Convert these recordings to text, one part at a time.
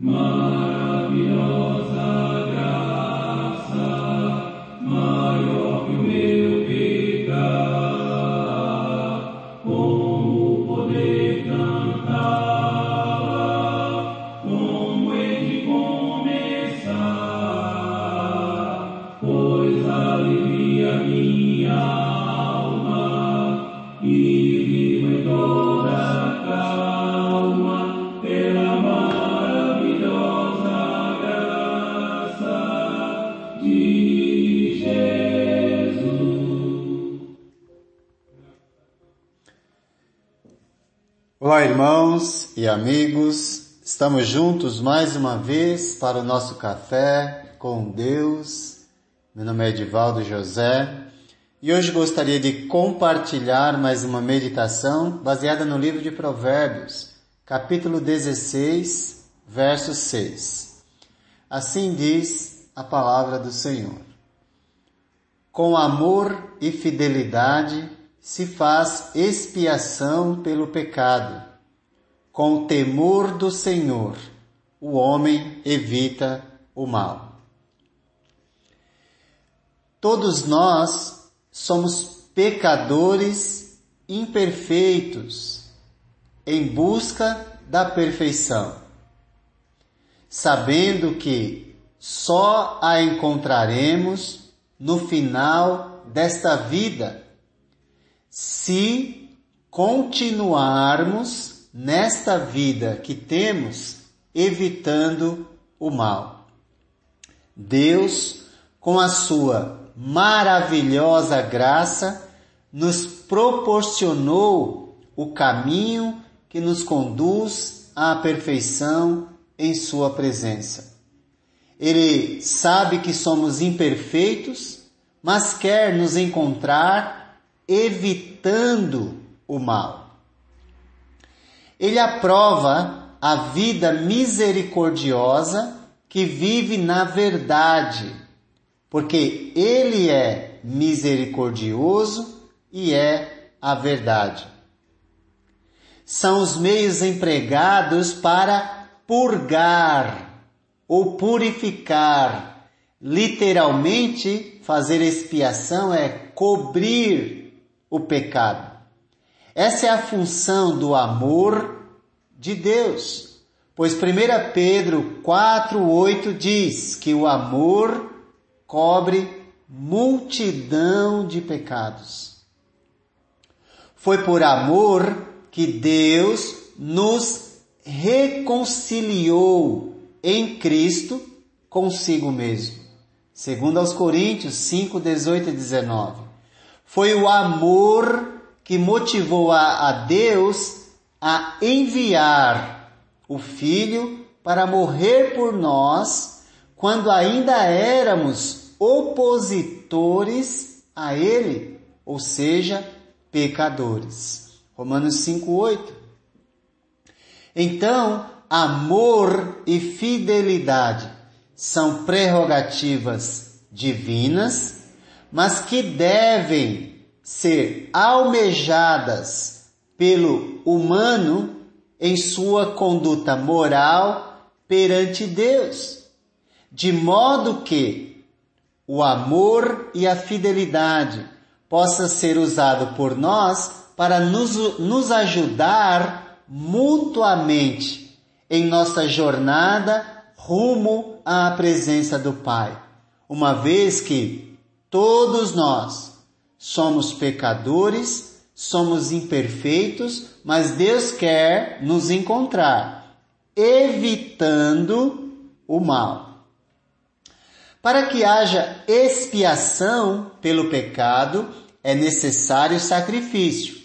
Olá, e amigos, estamos juntos mais uma vez para o nosso café com Deus. Meu nome é Edivaldo José e hoje gostaria de compartilhar mais uma meditação baseada no livro de Provérbios, capítulo 16, verso 6. Assim diz a palavra do Senhor: Com amor e fidelidade se faz expiação pelo pecado. Com temor do Senhor, o homem evita o mal. Todos nós somos pecadores imperfeitos em busca da perfeição, sabendo que só a encontraremos no final desta vida se continuarmos nesta vida que temos evitando o mal. Deus, com a sua maravilhosa graça, nos proporcionou o caminho que nos conduz à perfeição em Sua presença. Ele sabe que somos imperfeitos, mas quer nos encontrar evitando o mal. Ele aprova a vida misericordiosa que vive na verdade, porque ele é misericordioso e é a verdade. São os meios empregados para purgar ou purificar. Literalmente, fazer expiação é cobrir o pecado. Essa é a função do amor de Deus. Pois 1 Pedro 4,8 diz que o amor cobre multidão de pecados. Foi por amor que Deus nos reconciliou em Cristo consigo mesmo. Segundo aos Coríntios 5, 18 e 19. Foi o amor que motivou a, a Deus a enviar o Filho para morrer por nós quando ainda éramos opositores a Ele, ou seja, pecadores. Romanos 5,8. Então, amor e fidelidade são prerrogativas divinas mas que devem ser almejadas pelo humano em sua conduta moral perante Deus, de modo que o amor e a fidelidade possa ser usado por nós para nos, nos ajudar mutuamente em nossa jornada rumo à presença do Pai, uma vez que Todos nós somos pecadores, somos imperfeitos, mas Deus quer nos encontrar, evitando o mal. Para que haja expiação pelo pecado, é necessário sacrifício.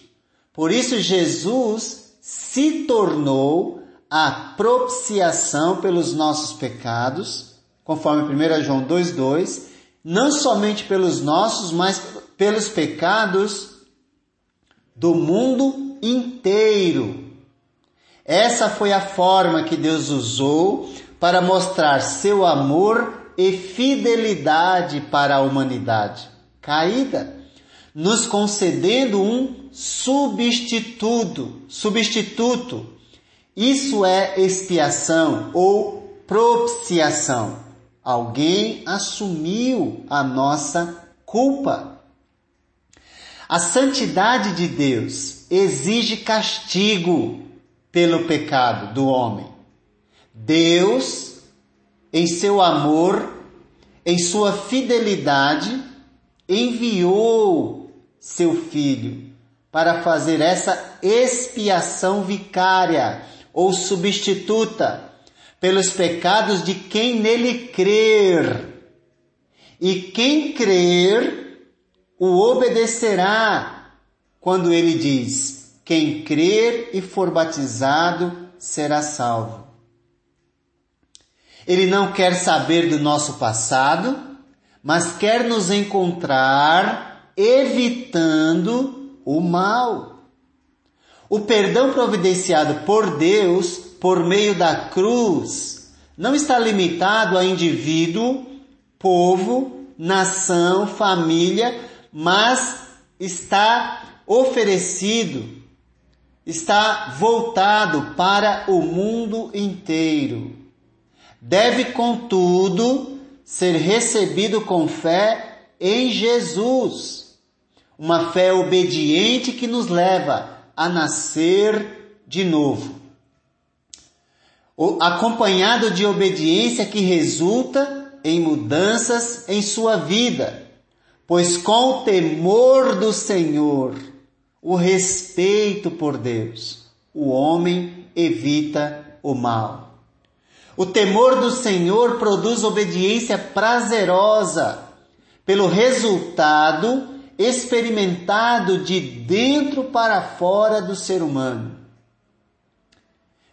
Por isso, Jesus se tornou a propiciação pelos nossos pecados, conforme 1 João 2,2 não somente pelos nossos, mas pelos pecados do mundo inteiro. Essa foi a forma que Deus usou para mostrar seu amor e fidelidade para a humanidade caída, nos concedendo um substituto, substituto. Isso é expiação ou propiciação. Alguém assumiu a nossa culpa. A santidade de Deus exige castigo pelo pecado do homem. Deus, em seu amor, em sua fidelidade, enviou seu filho para fazer essa expiação vicária ou substituta pelos pecados de quem nele crer. E quem crer o obedecerá quando ele diz: quem crer e for batizado será salvo. Ele não quer saber do nosso passado, mas quer nos encontrar evitando o mal. O perdão providenciado por Deus por meio da cruz não está limitado a indivíduo, povo, nação, família, mas está oferecido, está voltado para o mundo inteiro. Deve, contudo, ser recebido com fé em Jesus. Uma fé obediente que nos leva a nascer de novo. Acompanhado de obediência que resulta em mudanças em sua vida, pois com o temor do Senhor, o respeito por Deus, o homem evita o mal. O temor do Senhor produz obediência prazerosa, pelo resultado experimentado de dentro para fora do ser humano.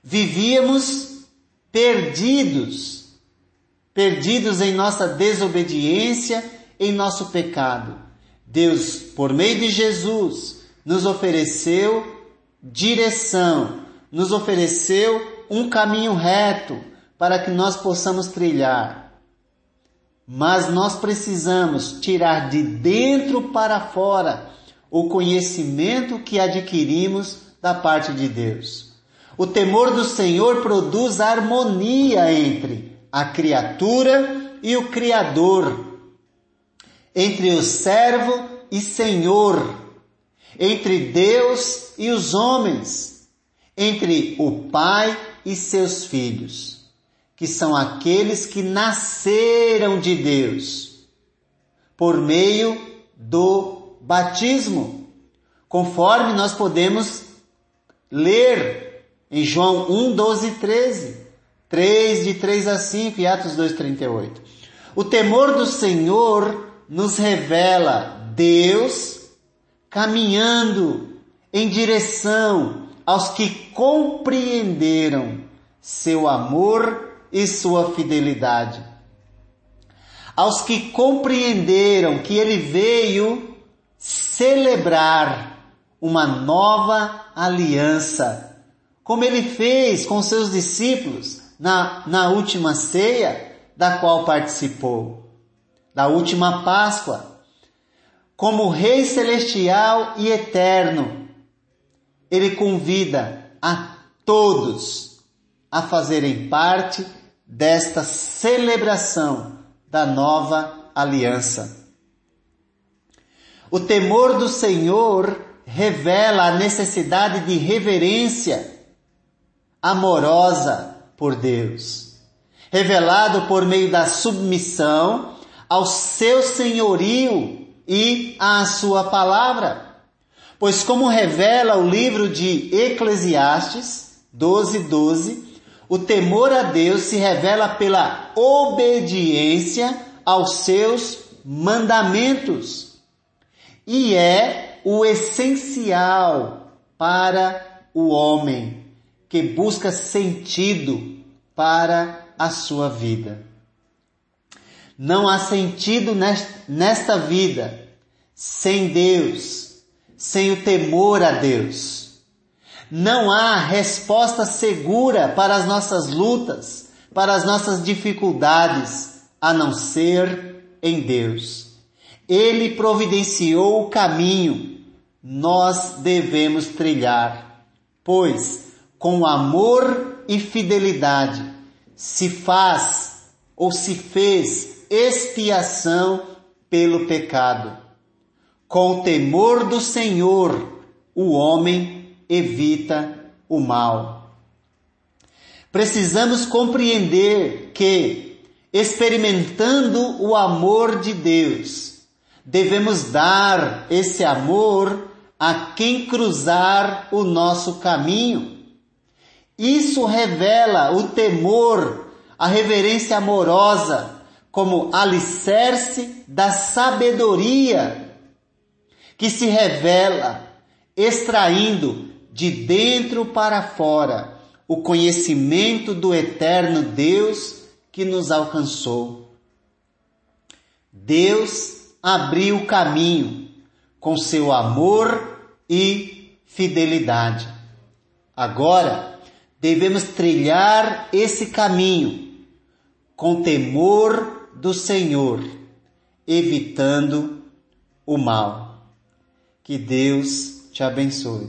Vivíamos perdidos, perdidos em nossa desobediência, em nosso pecado. Deus, por meio de Jesus, nos ofereceu direção, nos ofereceu um caminho reto, para que nós possamos trilhar. Mas nós precisamos tirar de dentro para fora o conhecimento que adquirimos da parte de Deus. O temor do Senhor produz harmonia entre a criatura e o Criador, entre o servo e Senhor, entre Deus e os homens, entre o Pai e seus filhos que são aqueles que nasceram de Deus por meio do batismo, conforme nós podemos ler em João 1, 12 e 13, 3 de 3 a 5 e Atos 2, 38. O temor do Senhor nos revela Deus caminhando em direção aos que compreenderam seu amor e sua fidelidade. Aos que compreenderam que ele veio celebrar uma nova aliança, como ele fez com seus discípulos na, na última ceia da qual participou, da última Páscoa. Como Rei Celestial e Eterno, ele convida a todos a fazerem parte desta celebração da nova aliança. O temor do Senhor revela a necessidade de reverência amorosa por Deus, revelado por meio da submissão ao seu senhorio e à sua palavra. Pois como revela o livro de Eclesiastes 12, 12, o temor a Deus se revela pela obediência aos seus mandamentos e é o essencial para o homem que busca sentido para a sua vida. Não há sentido nesta vida sem Deus, sem o temor a Deus. Não há resposta segura para as nossas lutas, para as nossas dificuldades, a não ser em Deus. Ele providenciou o caminho, nós devemos trilhar, pois com amor e fidelidade se faz ou se fez expiação pelo pecado. Com o temor do Senhor, o homem evita o mal. Precisamos compreender que, experimentando o amor de Deus, devemos dar esse amor a quem cruzar o nosso caminho. Isso revela o temor, a reverência amorosa como alicerce da sabedoria que se revela extraindo de dentro para fora o conhecimento do eterno Deus que nos alcançou. Deus abriu o caminho com seu amor e fidelidade. Agora, devemos trilhar esse caminho com temor do Senhor, evitando o mal. Que Deus te abençoe.